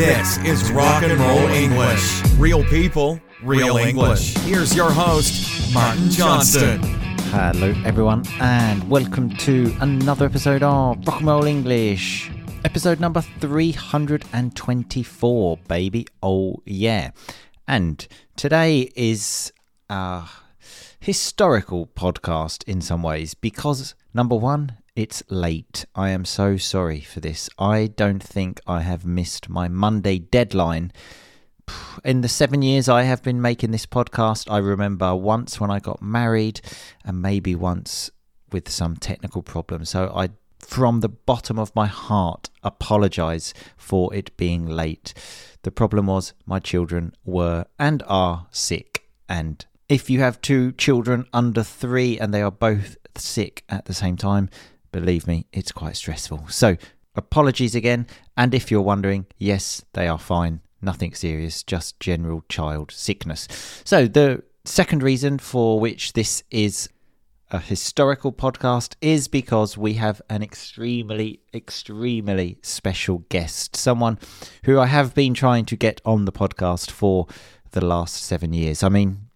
This is Rock and Roll English. Real people, real English. Here's your host, Martin Johnston. Hello, everyone, and welcome to another episode of Rock and Roll English. Episode number 324, baby. Oh, yeah. And today is a historical podcast in some ways because, number one, it's late. I am so sorry for this. I don't think I have missed my Monday deadline. In the seven years I have been making this podcast, I remember once when I got married and maybe once with some technical problems. So I, from the bottom of my heart, apologize for it being late. The problem was my children were and are sick. And if you have two children under three and they are both sick at the same time, Believe me, it's quite stressful. So, apologies again. And if you're wondering, yes, they are fine. Nothing serious, just general child sickness. So, the second reason for which this is a historical podcast is because we have an extremely, extremely special guest. Someone who I have been trying to get on the podcast for the last seven years. I mean,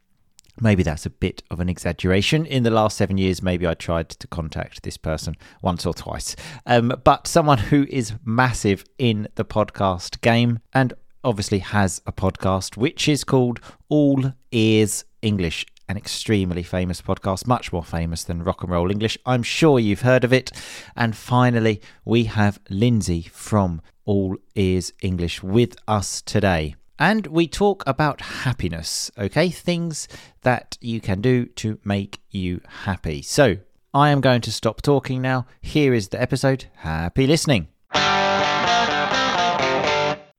Maybe that's a bit of an exaggeration. In the last seven years, maybe I tried to contact this person once or twice. Um, but someone who is massive in the podcast game and obviously has a podcast which is called All Ears English, an extremely famous podcast, much more famous than Rock and Roll English. I'm sure you've heard of it. And finally, we have Lindsay from All Ears English with us today. And we talk about happiness, okay? Things that you can do to make you happy. So, I am going to stop talking now. Here is the episode. Happy listening.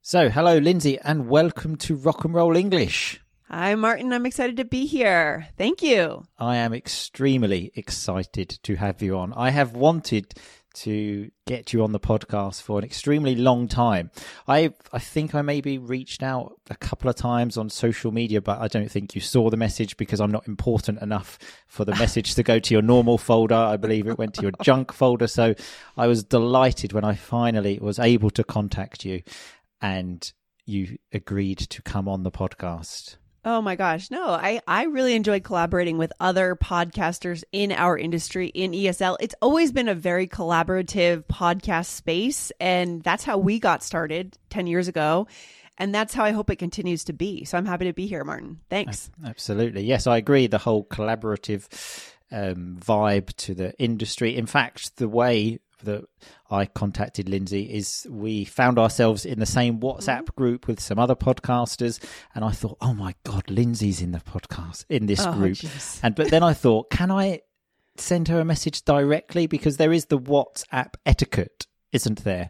So, hello, Lindsay, and welcome to Rock and Roll English. Hi, Martin. I'm excited to be here. Thank you. I am extremely excited to have you on. I have wanted to get you on the podcast for an extremely long time. I I think I maybe reached out a couple of times on social media, but I don't think you saw the message because I'm not important enough for the message to go to your normal folder. I believe it went to your junk folder. So I was delighted when I finally was able to contact you and you agreed to come on the podcast. Oh my gosh. No, I, I really enjoy collaborating with other podcasters in our industry in ESL. It's always been a very collaborative podcast space. And that's how we got started 10 years ago. And that's how I hope it continues to be. So I'm happy to be here, Martin. Thanks. Absolutely. Yes, I agree. The whole collaborative um, vibe to the industry. In fact, the way that I contacted Lindsay is we found ourselves in the same WhatsApp mm-hmm. group with some other podcasters, and I thought, oh my god, Lindsay's in the podcast in this oh, group, geez. and but then I thought, can I send her a message directly because there is the WhatsApp etiquette, isn't there?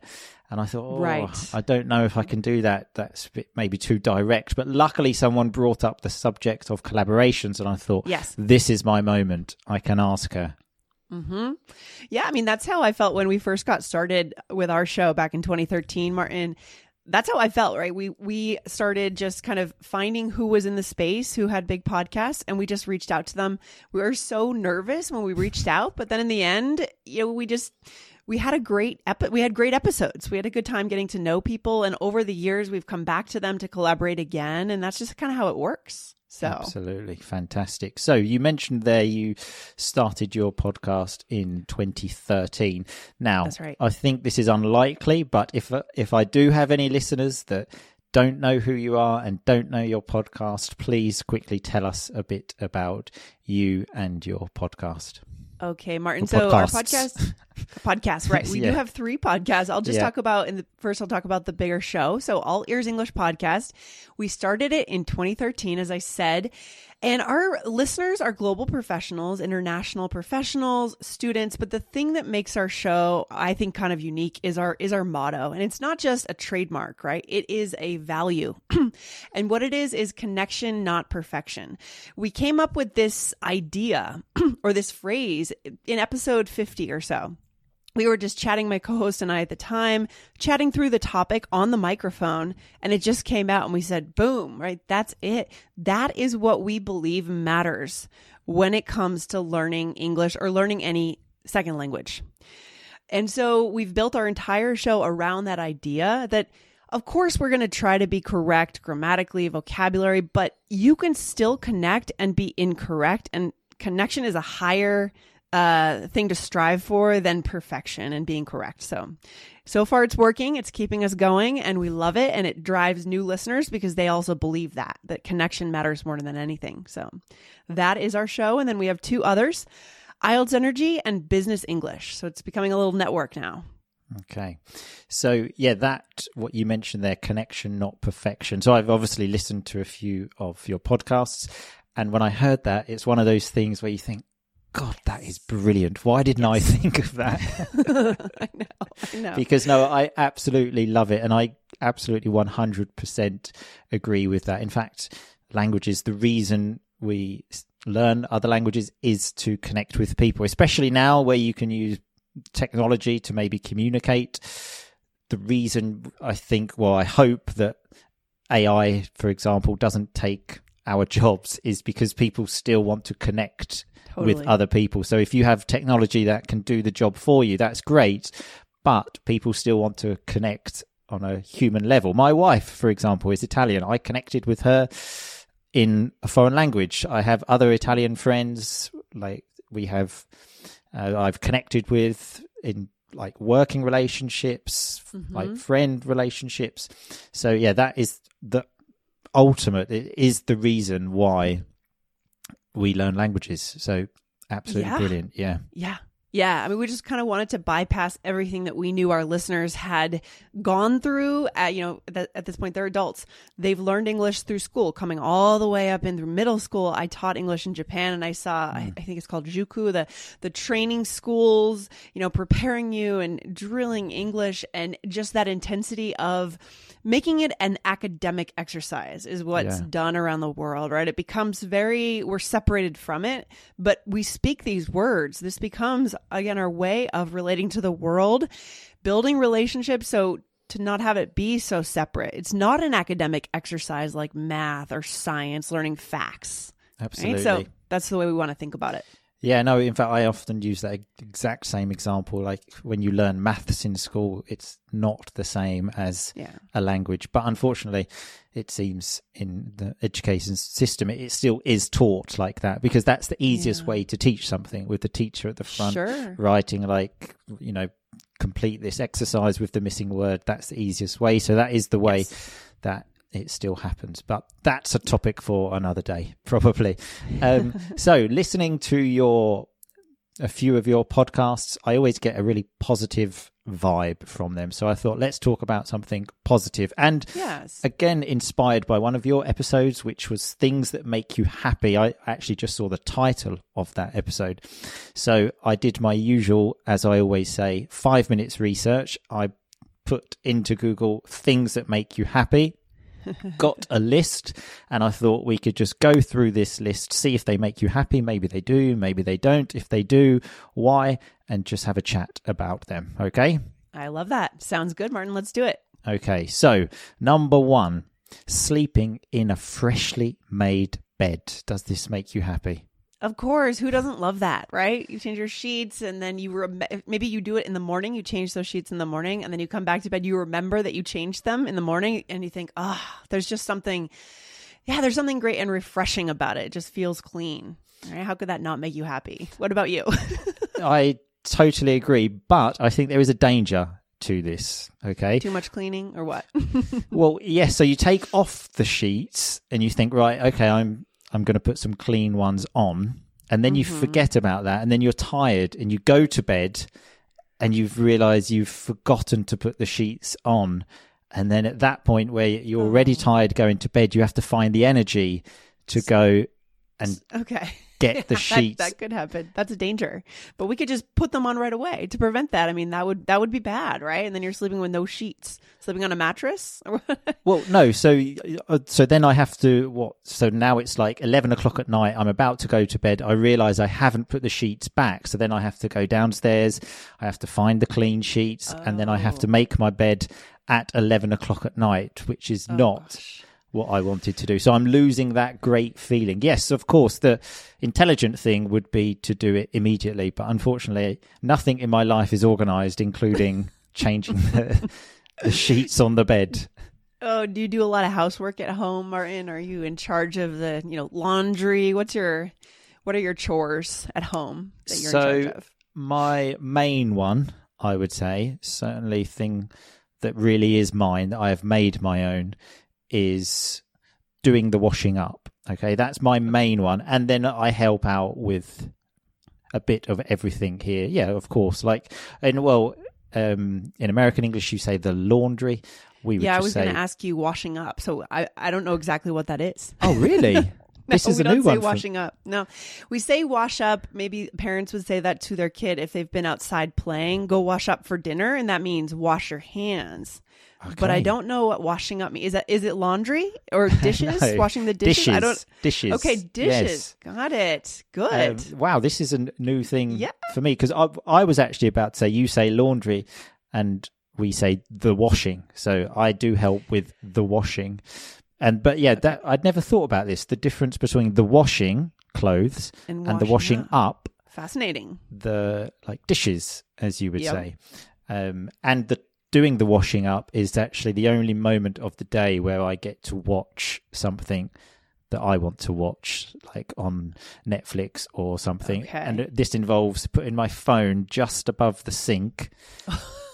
And I thought, oh, right. I don't know if I can do that. That's maybe too direct. But luckily, someone brought up the subject of collaborations, and I thought, yes, this is my moment. I can ask her. Hmm. Yeah, I mean that's how I felt when we first got started with our show back in 2013, Martin. That's how I felt, right? We we started just kind of finding who was in the space, who had big podcasts, and we just reached out to them. We were so nervous when we reached out, but then in the end, you know, we just we had a great epi- we had great episodes. We had a good time getting to know people, and over the years, we've come back to them to collaborate again, and that's just kind of how it works. So absolutely fantastic. So you mentioned there you started your podcast in 2013. Now, that's right. I think this is unlikely, but if if I do have any listeners that don't know who you are and don't know your podcast, please quickly tell us a bit about you and your podcast. Okay, Martin. so our podcast, podcast, right? We yeah. do have three podcasts. I'll just yeah. talk about in the first. I'll talk about the bigger show. So All Ears English podcast. We started it in 2013, as I said, and our listeners are global professionals, international professionals, students, but the thing that makes our show I think kind of unique is our is our motto. And it's not just a trademark, right? It is a value. and what it is is connection, not perfection. We came up with this idea or this phrase in episode 50 or so we were just chatting, my co host and I at the time, chatting through the topic on the microphone, and it just came out, and we said, boom, right? That's it. That is what we believe matters when it comes to learning English or learning any second language. And so we've built our entire show around that idea that of course, we're going to try to be correct grammatically, vocabulary, but you can still connect and be incorrect. And connection is a higher uh, thing to strive for than perfection and being correct. So, so far it's working. It's keeping us going and we love it. And it drives new listeners because they also believe that, that connection matters more than anything. So that is our show. And then we have two others, IELTS Energy and Business English. So it's becoming a little network now. Okay. So, yeah, that, what you mentioned there, connection, not perfection. So, I've obviously listened to a few of your podcasts. And when I heard that, it's one of those things where you think, God, that is brilliant. Why didn't I think of that? I know, I know. Because no, I absolutely love it. And I absolutely 100% agree with that. In fact, languages, the reason we learn other languages is to connect with people, especially now where you can use technology to maybe communicate. The reason I think, well, I hope that AI, for example, doesn't take our jobs is because people still want to connect totally. with other people. So if you have technology that can do the job for you, that's great. But people still want to connect on a human level. My wife, for example, is Italian. I connected with her in a foreign language. I have other Italian friends, like we have, uh, I've connected with in like working relationships, mm-hmm. like friend relationships. So yeah, that is the ultimate. It is the reason why we learn languages. So absolutely yeah. brilliant. Yeah. Yeah. Yeah, I mean, we just kind of wanted to bypass everything that we knew our listeners had gone through. At, you know, th- at this point, they're adults. They've learned English through school, coming all the way up in through middle school. I taught English in Japan, and I saw, mm. I, I, think it's called Juku, the the training schools. You know, preparing you and drilling English, and just that intensity of making it an academic exercise is what's yeah. done around the world, right? It becomes very, we're separated from it, but we speak these words. This becomes, again, our way of relating to the world, building relationships. So to not have it be so separate. It's not an academic exercise like math or science, learning facts. Absolutely. Right? So that's the way we want to think about it. Yeah, no, in fact, I often use that exact same example. Like when you learn maths in school, it's not the same as yeah. a language. But unfortunately, it seems in the education system, it still is taught like that because that's the easiest yeah. way to teach something with the teacher at the front sure. writing, like, you know, complete this exercise with the missing word. That's the easiest way. So that is the way yes. that it still happens. But that's a topic for another day, probably. Um, so, listening to your a few of your podcasts, I always get a really positive vibe from them. So I thought, let's talk about something positive. And yes. again, inspired by one of your episodes, which was Things That Make You Happy. I actually just saw the title of that episode. So I did my usual, as I always say, five minutes research. I put into Google things that make you happy got a list and I thought we could just go through this list, see if they make you happy. Maybe they do, maybe they don't. If they do, why? And just have a chat about them. Okay. I love that. Sounds good, Martin. Let's do it. Okay. So, number one, sleeping in a freshly made bed. Does this make you happy? Of course, who doesn't love that, right? You change your sheets and then you rem- maybe you do it in the morning, you change those sheets in the morning and then you come back to bed, you remember that you changed them in the morning and you think, "Ah, oh, there's just something yeah, there's something great and refreshing about it. It just feels clean." Right? How could that not make you happy? What about you? I totally agree, but I think there is a danger to this. Okay. Too much cleaning or what? well, yes. Yeah, so you take off the sheets and you think, right, okay, I'm I'm going to put some clean ones on. And then mm-hmm. you forget about that. And then you're tired and you go to bed and you've realized you've forgotten to put the sheets on. And then at that point where you're already oh. tired going to bed, you have to find the energy to go and okay get the sheets. That, that, could happen. That's a danger. But we could just put them on right away to prevent that. I mean, that would that would be bad, right? And then you're sleeping with no sheets, sleeping on a mattress. well, no. So uh, so then I have to what? So now it's like eleven o'clock at night. I'm about to go to bed. I realize I haven't put the sheets back. So then I have to go downstairs. I have to find the clean sheets, oh. and then I have to oh. make my bed at eleven o'clock at night, which is oh, not. Gosh what I wanted to do. So I'm losing that great feeling. Yes, of course, the intelligent thing would be to do it immediately, but unfortunately, nothing in my life is organized, including changing the, the sheets on the bed. Oh, do you do a lot of housework at home, Martin? Are you in charge of the, you know, laundry? What's your what are your chores at home that you're so, in charge of? My main one, I would say, certainly thing that really is mine that I have made my own is doing the washing up. Okay, that's my main one, and then I help out with a bit of everything here. Yeah, of course. Like, and well, um, in American English, you say the laundry. We yeah, I was going to ask you washing up. So I, I don't know exactly what that is. Oh, really? this no, is we a don't new say one. washing for... up. No, we say wash up. Maybe parents would say that to their kid if they've been outside playing. Go wash up for dinner, and that means wash your hands. Okay. But I don't know what washing up means. Is that is it laundry or dishes? no. Washing the dishes? dishes? I don't. Dishes. Okay, dishes. Yes. Got it. Good. Um, wow, this is a new thing yeah. for me because I, I was actually about to say you say laundry, and we say the washing. So I do help with the washing. And but yeah, that I'd never thought about this. The difference between the washing clothes and, and the washing up. up. Fascinating. The like dishes, as you would Yep. say, um, and the doing the washing up is actually the only moment of the day where I get to watch something that I want to watch, like on Netflix or something. Okay. And this involves putting my phone just above the sink,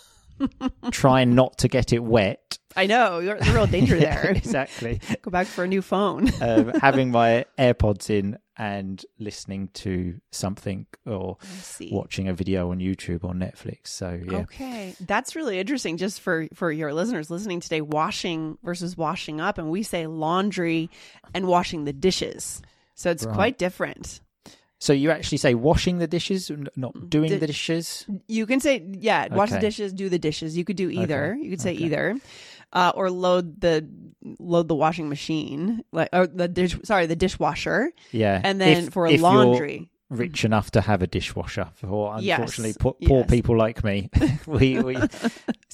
trying not to get it wet. I know. You're the real danger there. exactly. Go back for a new phone. um, having my AirPods in and listening to something or watching a video on YouTube or Netflix. So yeah, Okay, that's really interesting. Just for for your listeners listening today, washing versus washing up, and we say laundry and washing the dishes. So it's Right. quite different. So you actually say washing the dishes, not doing Di- the dishes. You can say yeah, wash the dishes, do the dishes. You could do either. You could say Okay. either, uh, or load the load the washing machine, like or the dish. Sorry, the dishwasher, Yeah, and then If- for if laundry. rich enough to have a dishwasher. For Yes, unfortunately, poor, poor yes. people like me, we we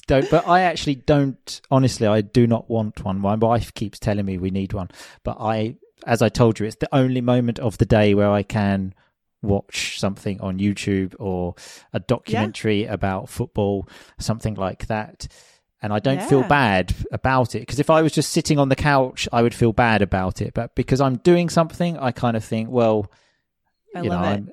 don't. But I actually don't. Honestly, I do not want one. My wife keeps telling me we need one, but I, as I told you, it's the only moment of the day where I can watch something on YouTube or a documentary about football, something like that. And I don't feel bad about it because if I was just sitting on the couch, I would feel bad about it. But because I'm doing something, I kind of think, well, I you know.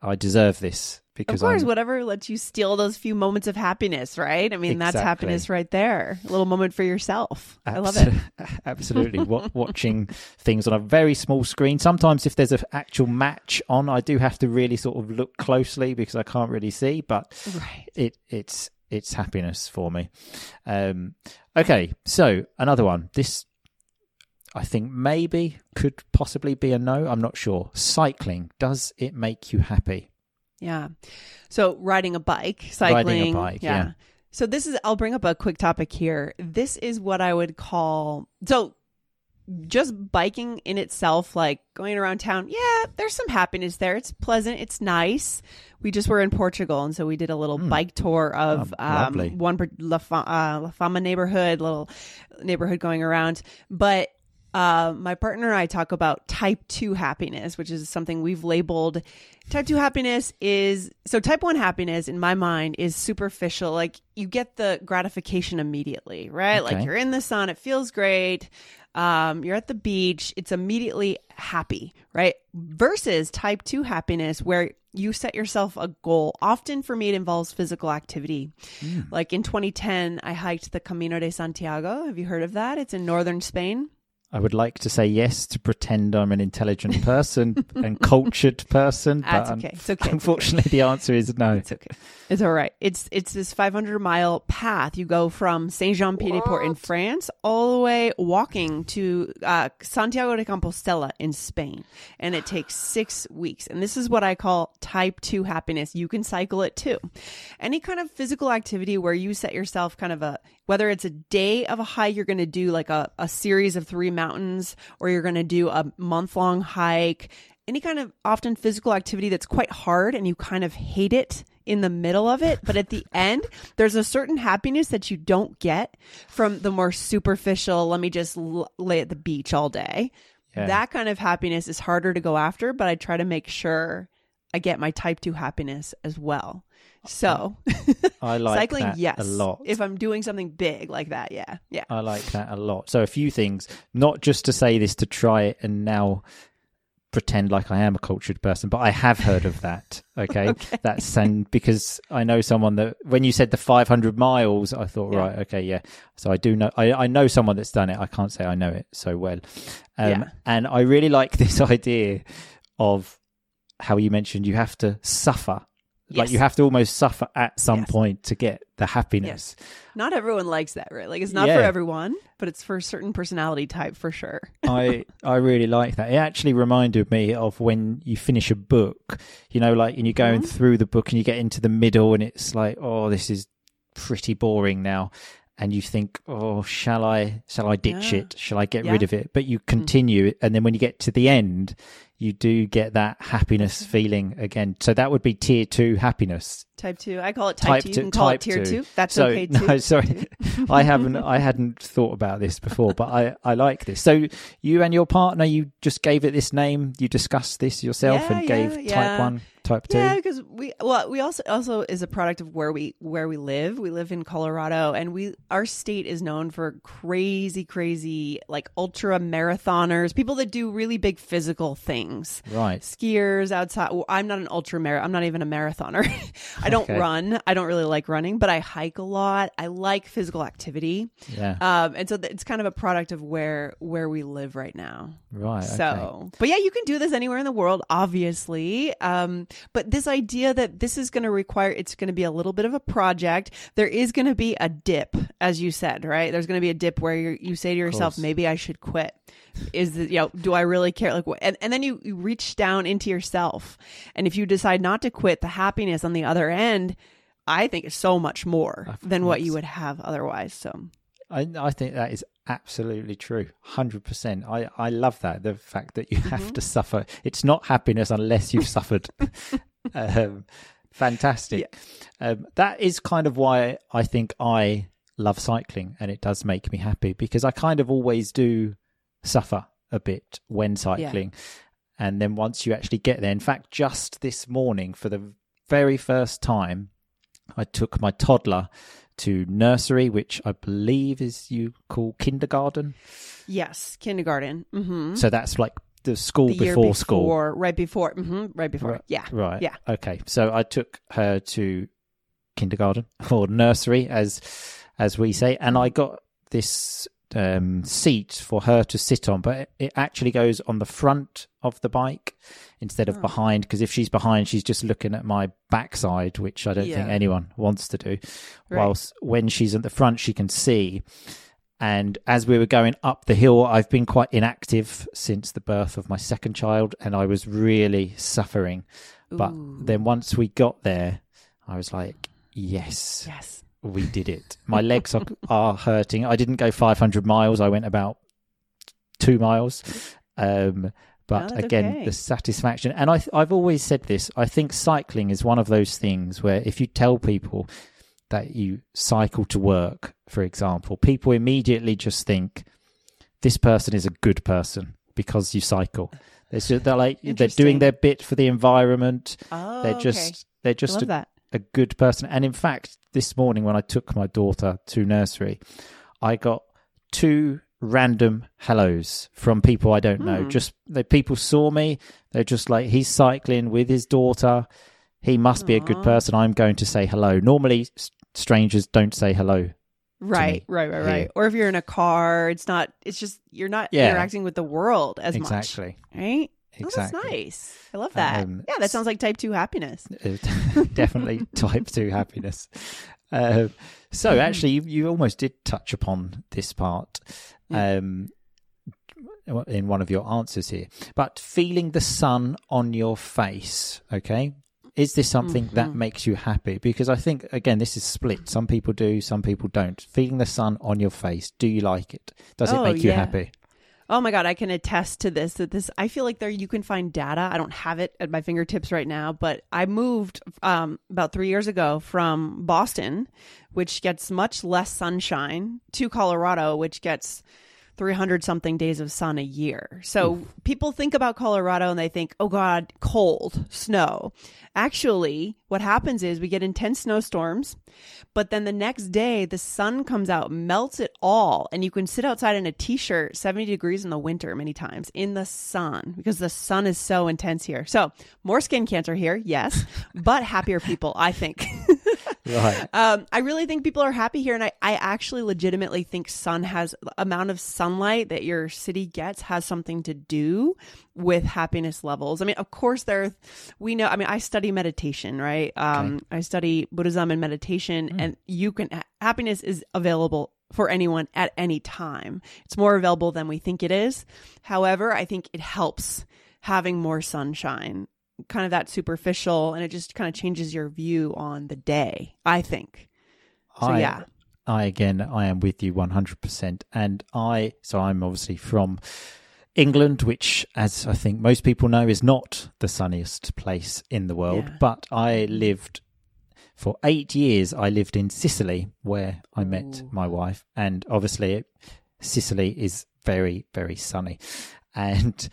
I deserve this Of course, I'm, whatever lets you steal those few moments of happiness, right? I mean, that's happiness right there. A little moment for yourself. I love it. Absolutely. Wa- watching things on a very small screen. Sometimes, if there's an actual match on, I do have to really sort of look closely because I can't really see, but Right. it it's it's happiness for me. Um, okay, so another one. This I think maybe could possibly be a no. I'm not sure. Cycling does it make you happy? Yeah. So riding a bike, cycling. Riding a bike, yeah. So this is I'll bring up a quick topic here. This is what I would call so just biking in itself, like going around town, yeah, there's some happiness there. It's pleasant, it's nice. We just were in Portugal, and so we did a little bike tour of Oh, um, one La, uh, Alfama neighborhood, little neighborhood going around. But uh, my partner and I talk about type 2 happiness, which is something we've labeled. Type 2 happiness is so type 1 happiness in my mind is superficial. Like you get the gratification immediately, right? Like you're in the sun, it feels great. Um, you're at the beach, it's immediately happy, right? Versus type 2 happiness, where you set yourself a goal. Often for me, it involves physical activity. Like in 2010, I hiked the Camino de Santiago. Have you heard of that? It's in northern Spain. I would like to say yes to pretend I'm an intelligent person and cultured person, but That's un- It's okay. It's okay. unfortunately the answer is no. It's okay. It's all right. It's it's this 500 mile path. You go from Saint Jean Pied de Port in France all the way walking to uh, Santiago de Compostela in Spain, and it takes six weeks. And this is what I call type two happiness. You can cycle it too. Any kind of physical activity where you set yourself kind of a whether it's a day of a hike, you're going to do like a, a series of three mountains, or you're going to do a month long hike any kind of often physical activity that's quite hard and you kind of hate it in the middle of it, but at the end, there's a certain happiness that you don't get from the more superficial, let me just l- lay at the beach all day. Yeah. That kind of happiness is harder to go after, but I try to make sure I get my type 2 happiness as well. So, I like cycling, that yes. a lot. If I'm doing something big like that, yeah, yeah. I like that a lot. So a few things, not just to say this to try it and now pretend like I am a cultured person, but I have heard of that. Okay, Okay. that's and because I know someone that when you said the 500 miles, I thought Yeah. right, okay, yeah. So I do know I, I know someone that's done it. I can't say I know it so well, um, Yeah. and I really like this idea of how you mentioned you have to suffer. Like you have to almost suffer at some Yes. point to get the happiness. Yes. Not everyone likes that, right? Like it's not Yeah. for everyone, but it's for a certain personality type for sure. I I really like that. It actually reminded me of when you finish a book, you know, like and you're going Mhm. through the book and you get into the middle and it's like, oh, this is pretty boring now. And you think, oh, shall I shall I ditch Yeah. it? Shall I get Yeah. rid of it? But you continue it, and then when you get to the end, you do get that happiness feeling again. So that would be tier two happiness. Type two. I call it type, Type two. You can call type it tier two. two. That's so okay too. no, sorry, I haven't I hadn't thought about this before, but I I like this. So you and your partner, you just gave it this name. You discussed this yourself Yeah, and gave yeah, type one, type two. Yeah, because we well we also also is a product of where we where we live. We live in Colorado, and we our state is known for crazy, crazy like ultra marathoners, people that do really big physical things. Right. Skiers outside. Well, I'm not an ultra mar. I'm not even a marathoner. I don't Okay. run. I don't really like running, but I hike a lot. I like physical activity, Yeah. um, and so th- it's kind of a product of where where we live right now. right. So, okay. but yeah, you can do this anywhere in the world, obviously. Um, but this idea that this is going to require, it's going to be a little bit of a project. There is going to be a dip, as you said, right? There's going to be a dip where you say to yourself, maybe I should quit. Is the, you know, do I really care? Like? And, and then you, you reach down into yourself. And if you decide not to quit, the happiness on the other end, I think is so much more Of than what you would have otherwise. So, I I think that is absolutely true. Hundred percent. I I love that the fact that you have Mm-hmm. to suffer. It's not happiness unless you've suffered. um, fantastic. Um, that is kind of why I think I love cycling, and it does make me happy because I kind of always do suffer a bit when cycling, and then once you actually get there. In fact, just this morning for the very first time, I took my toddler to nursery, which I believe is you call kindergarten. yes, kindergarten. Mm-hmm. So that's like the school the year before, school. before, right before, hmm right before, Right. yeah, Right. Yeah. Okay. So I took her to kindergarten or nursery, as as we say, and I got this um, seat for her to sit on, but it, actually goes on the front of the bike instead of Oh. behind. Because if she's behind, she's just looking at my backside, which I don't think anyone wants to do. Right. Whilst when she's at the front, she can see. And as we were going up the hill, I've been quite inactive since the birth of my second child, and I was really suffering. But then once we got there, I was like, yes, yes, we did it. My legs are, are hurting. I didn't go 500 miles, I went about two miles. Um, but again, okay. the satisfaction. And I, I've always said this I think cycling is one of those things where if you tell people that you cycle to work, for example, people immediately just think this person is a good person because you cycle. They're, just, they're like they're doing their bit for the environment. oh, They're okay. just they're just a, that. A good person. And in fact, this morning when I took my daughter to nursery, I got two random hellos from people I don't know. Hmm. Just the people saw me. They're just like, he's cycling with his daughter. He must be a good person. I'm going to say hello. Normally, strangers don't say hello. Right, me right, right, here. right. Or if you're in a car, it's not. It's just you're not Yeah. interacting with the world as exactly. much, right? Oh, Exactly. that's nice. I love that. Um, yeah, that sounds like type two happiness. Definitely type 2 happiness uh, so actually you, you almost did touch upon this part um, in one of your answers here but feeling the sun on your face okay is this something that Mhm. makes you happy because i think again this is split some people do some people don't feeling the sun on your face do you like it does it Oh, make you yeah. happy Oh my god, I can attest to this. That this, I feel like there you can find data. I don't have it at my fingertips right now, but I moved um, about three years ago from Boston, which gets much less sunshine, to Colorado, which gets 300 something days of sun a year. So Oof. people think about Colorado and they think, oh God, cold, snow. Actually, what happens is we get intense snowstorms, but then the next day the sun comes out, melts it all, and you can sit outside in a t shirt, 70 degrees in the winter many times in the sun because the sun is so intense here. So more skin cancer here, yes, but happier people, I think. right. Um, I really think people are happy here, and I, I actually legitimately think sun has amount of sunlight that your city gets has something to do with happiness levels. I mean, of course, there we know. I mean, I study meditation, right? Um, okay. I study Buddhism and meditation, mm. and you can happiness is available for anyone at any time. It's more available than we think it is. However, I think it helps having more sunshine kind of that superficial and it just kind of changes your view on the day, I think. So, I, yeah. I, again, I am with you 100%. And I, so I'm obviously from England, which, as I think most people know, is not the sunniest place in the world. Yeah. But I mm-hmm. lived for eight years. I lived in Sicily, where I met Ooh. my wife, and obviously, Sicily is very, very sunny. And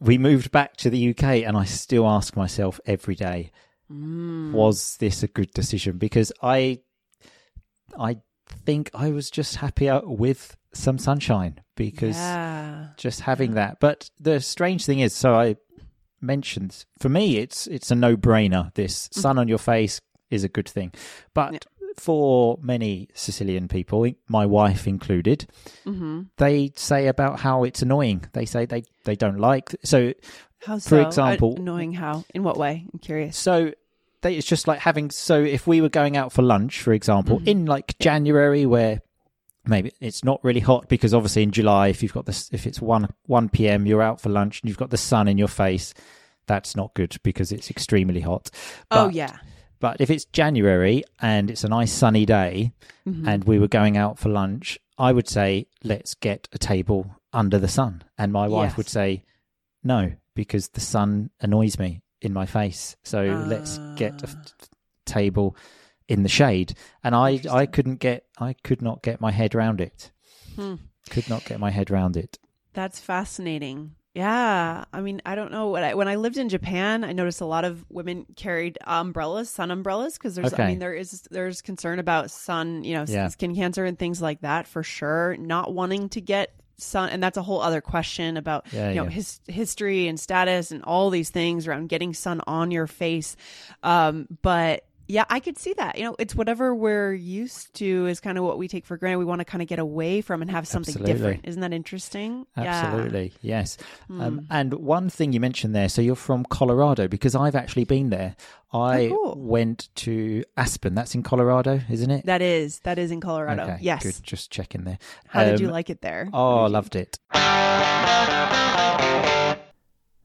we moved back to the UK, and I still ask myself every day, mm. was this a good decision? Because I, I think I was just happier with some sunshine because yeah. just having that. But the strange thing is, so I mentioned for me, it's it's a no brainer. This sun on your face is a good thing, but. Yeah for many Sicilian people, my wife included, mm-hmm. they say about how it's annoying. They say they, they don't like. So, how so? for example, annoying how? In what way? I'm curious. So, they, it's just like having. So, if we were going out for lunch, for example, mm-hmm. in like January, where maybe it's not really hot because obviously in July, if you've got this, if it's one one p.m., you're out for lunch and you've got the sun in your face. That's not good because it's extremely hot. Oh, but, oh yeah but if it's January and it's a nice sunny day mm-hmm. and we were going out for lunch, I would say, let's get a table under the sun. And my wife yes. would say, no, because the sun annoys me in my face. So uh... let's get a ah. table in the shade. And I, I couldn't get, I could not get my head around it. Hmm. Could not get my head around it. That's fascinating. Yeah, I mean, I don't know what I, when I lived in Japan, I noticed a lot of women carried umbrellas, sun umbrellas, because there's, okay. I mean, there is there's concern about sun, you know, yeah. skin cancer and things like that for sure. Not wanting to get sun, and that's a whole other question about yeah, you know yeah. his history and status and all these things around getting sun on your face. Um, but yeah, I could see that. You know, it's whatever we're used to is kind of what we take for granted. We want to kind of get away from and have something Absolutely. different. Isn't that interesting? Absolutely. Yeah. Yes. Mm. Um, and one thing you mentioned there, so you're from Colorado because I've actually been there. I oh, cool. went to Aspen. That's in Colorado, isn't it? That is. That is in Colorado. Okay, yes. Good. Just checking there. How um, did you um, like it there? Oh, I loved it.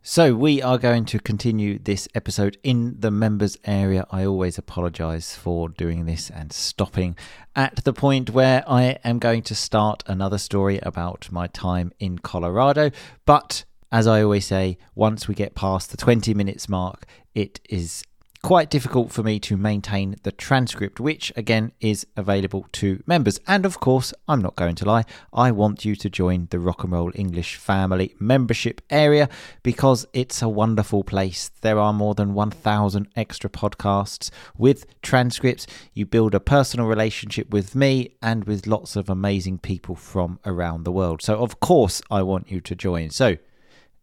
So, we are going to continue this episode in the members area. I always apologize for doing this and stopping at the point where I am going to start another story about my time in Colorado. But as I always say, once we get past the 20 minutes mark, it is quite difficult for me to maintain the transcript, which again is available to members. And of course, I'm not going to lie, I want you to join the Rock and Roll English Family membership area because it's a wonderful place. There are more than 1,000 extra podcasts with transcripts. You build a personal relationship with me and with lots of amazing people from around the world. So, of course, I want you to join. So,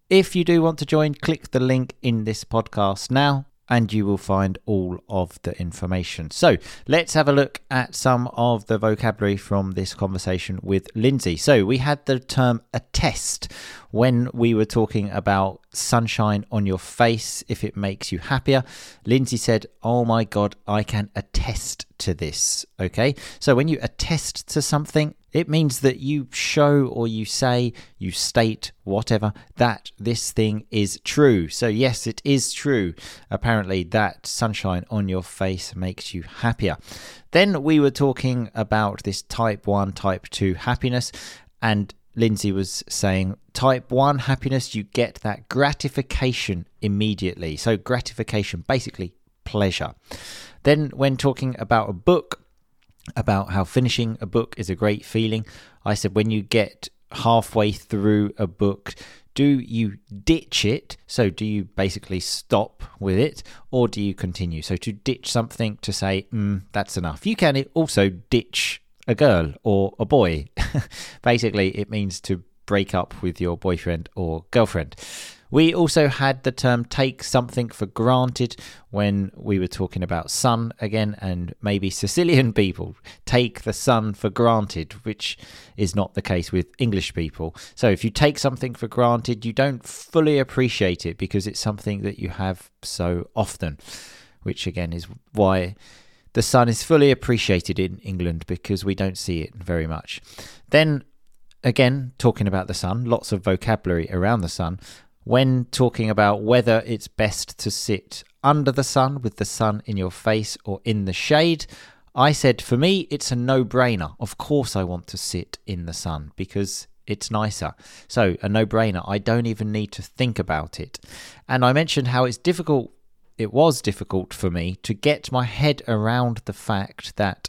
if you do want to join, click the link in this podcast now and you will find all of the information. So let's have a look at some of the vocabulary from this conversation with Lindsay. So we had the term attest when we were talking about sunshine on your face if it makes you happier. Lindsay said, Oh my God, I can attest to this. Okay. So when you attest to something, it means that you show or you say, you state, whatever, that this thing is true. So, yes, it is true. Apparently, that sunshine on your face makes you happier. Then we were talking about this type 1, type 2 happiness, and Lindsay was saying type 1 happiness, you get that gratification immediately. So, gratification, basically pleasure. Then, when talking about a book, about how finishing a book is a great feeling. I said when you get halfway through a book, do you ditch it? So, do you basically stop with it or do you continue? So, to ditch something to say, mm, that's enough. You can also ditch a girl or a boy. basically, it means to break up with your boyfriend or girlfriend. We also had the term take something for granted when we were talking about sun again, and maybe Sicilian people take the sun for granted, which is not the case with English people. So if you take something for granted, you don't fully appreciate it because it's something that you have so often, which again is why the sun is fully appreciated in England because we don't see it very much. Then again, talking about the sun, lots of vocabulary around the sun when talking about whether it's best to sit under the sun with the sun in your face or in the shade. I said for me, it's a no brainer. Of course, I want to sit in the sun because it's nicer. So, a no brainer. I don't even need to think about it. And I mentioned how it's difficult, it was difficult for me to get my head around the fact that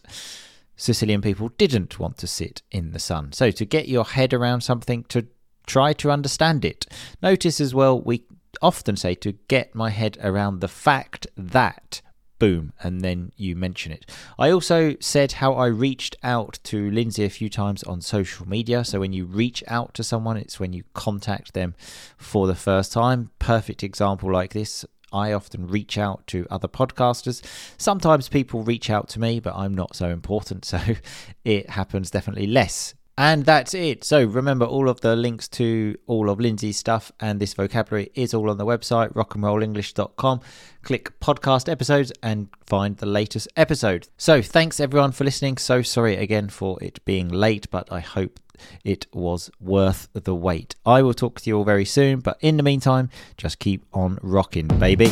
Sicilian people didn't want to sit in the sun. So, to get your head around something, to try to understand it. Notice as well, we often say to get my head around the fact that boom, and then you mention it. I also said how I reached out to Lindsay a few times on social media. So when you reach out to someone, it's when you contact them for the first time. Perfect example like this. I often reach out to other podcasters. Sometimes people reach out to me, but I'm not so important, so it happens definitely less and that's it. So remember, all of the links to all of Lindsay's stuff and this vocabulary is all on the website, rockandrollenglish.com. Click podcast episodes and find the latest episode. So thanks everyone for listening. So sorry again for it being late, but I hope it was worth the wait. I will talk to you all very soon, but in the meantime, just keep on rocking, baby.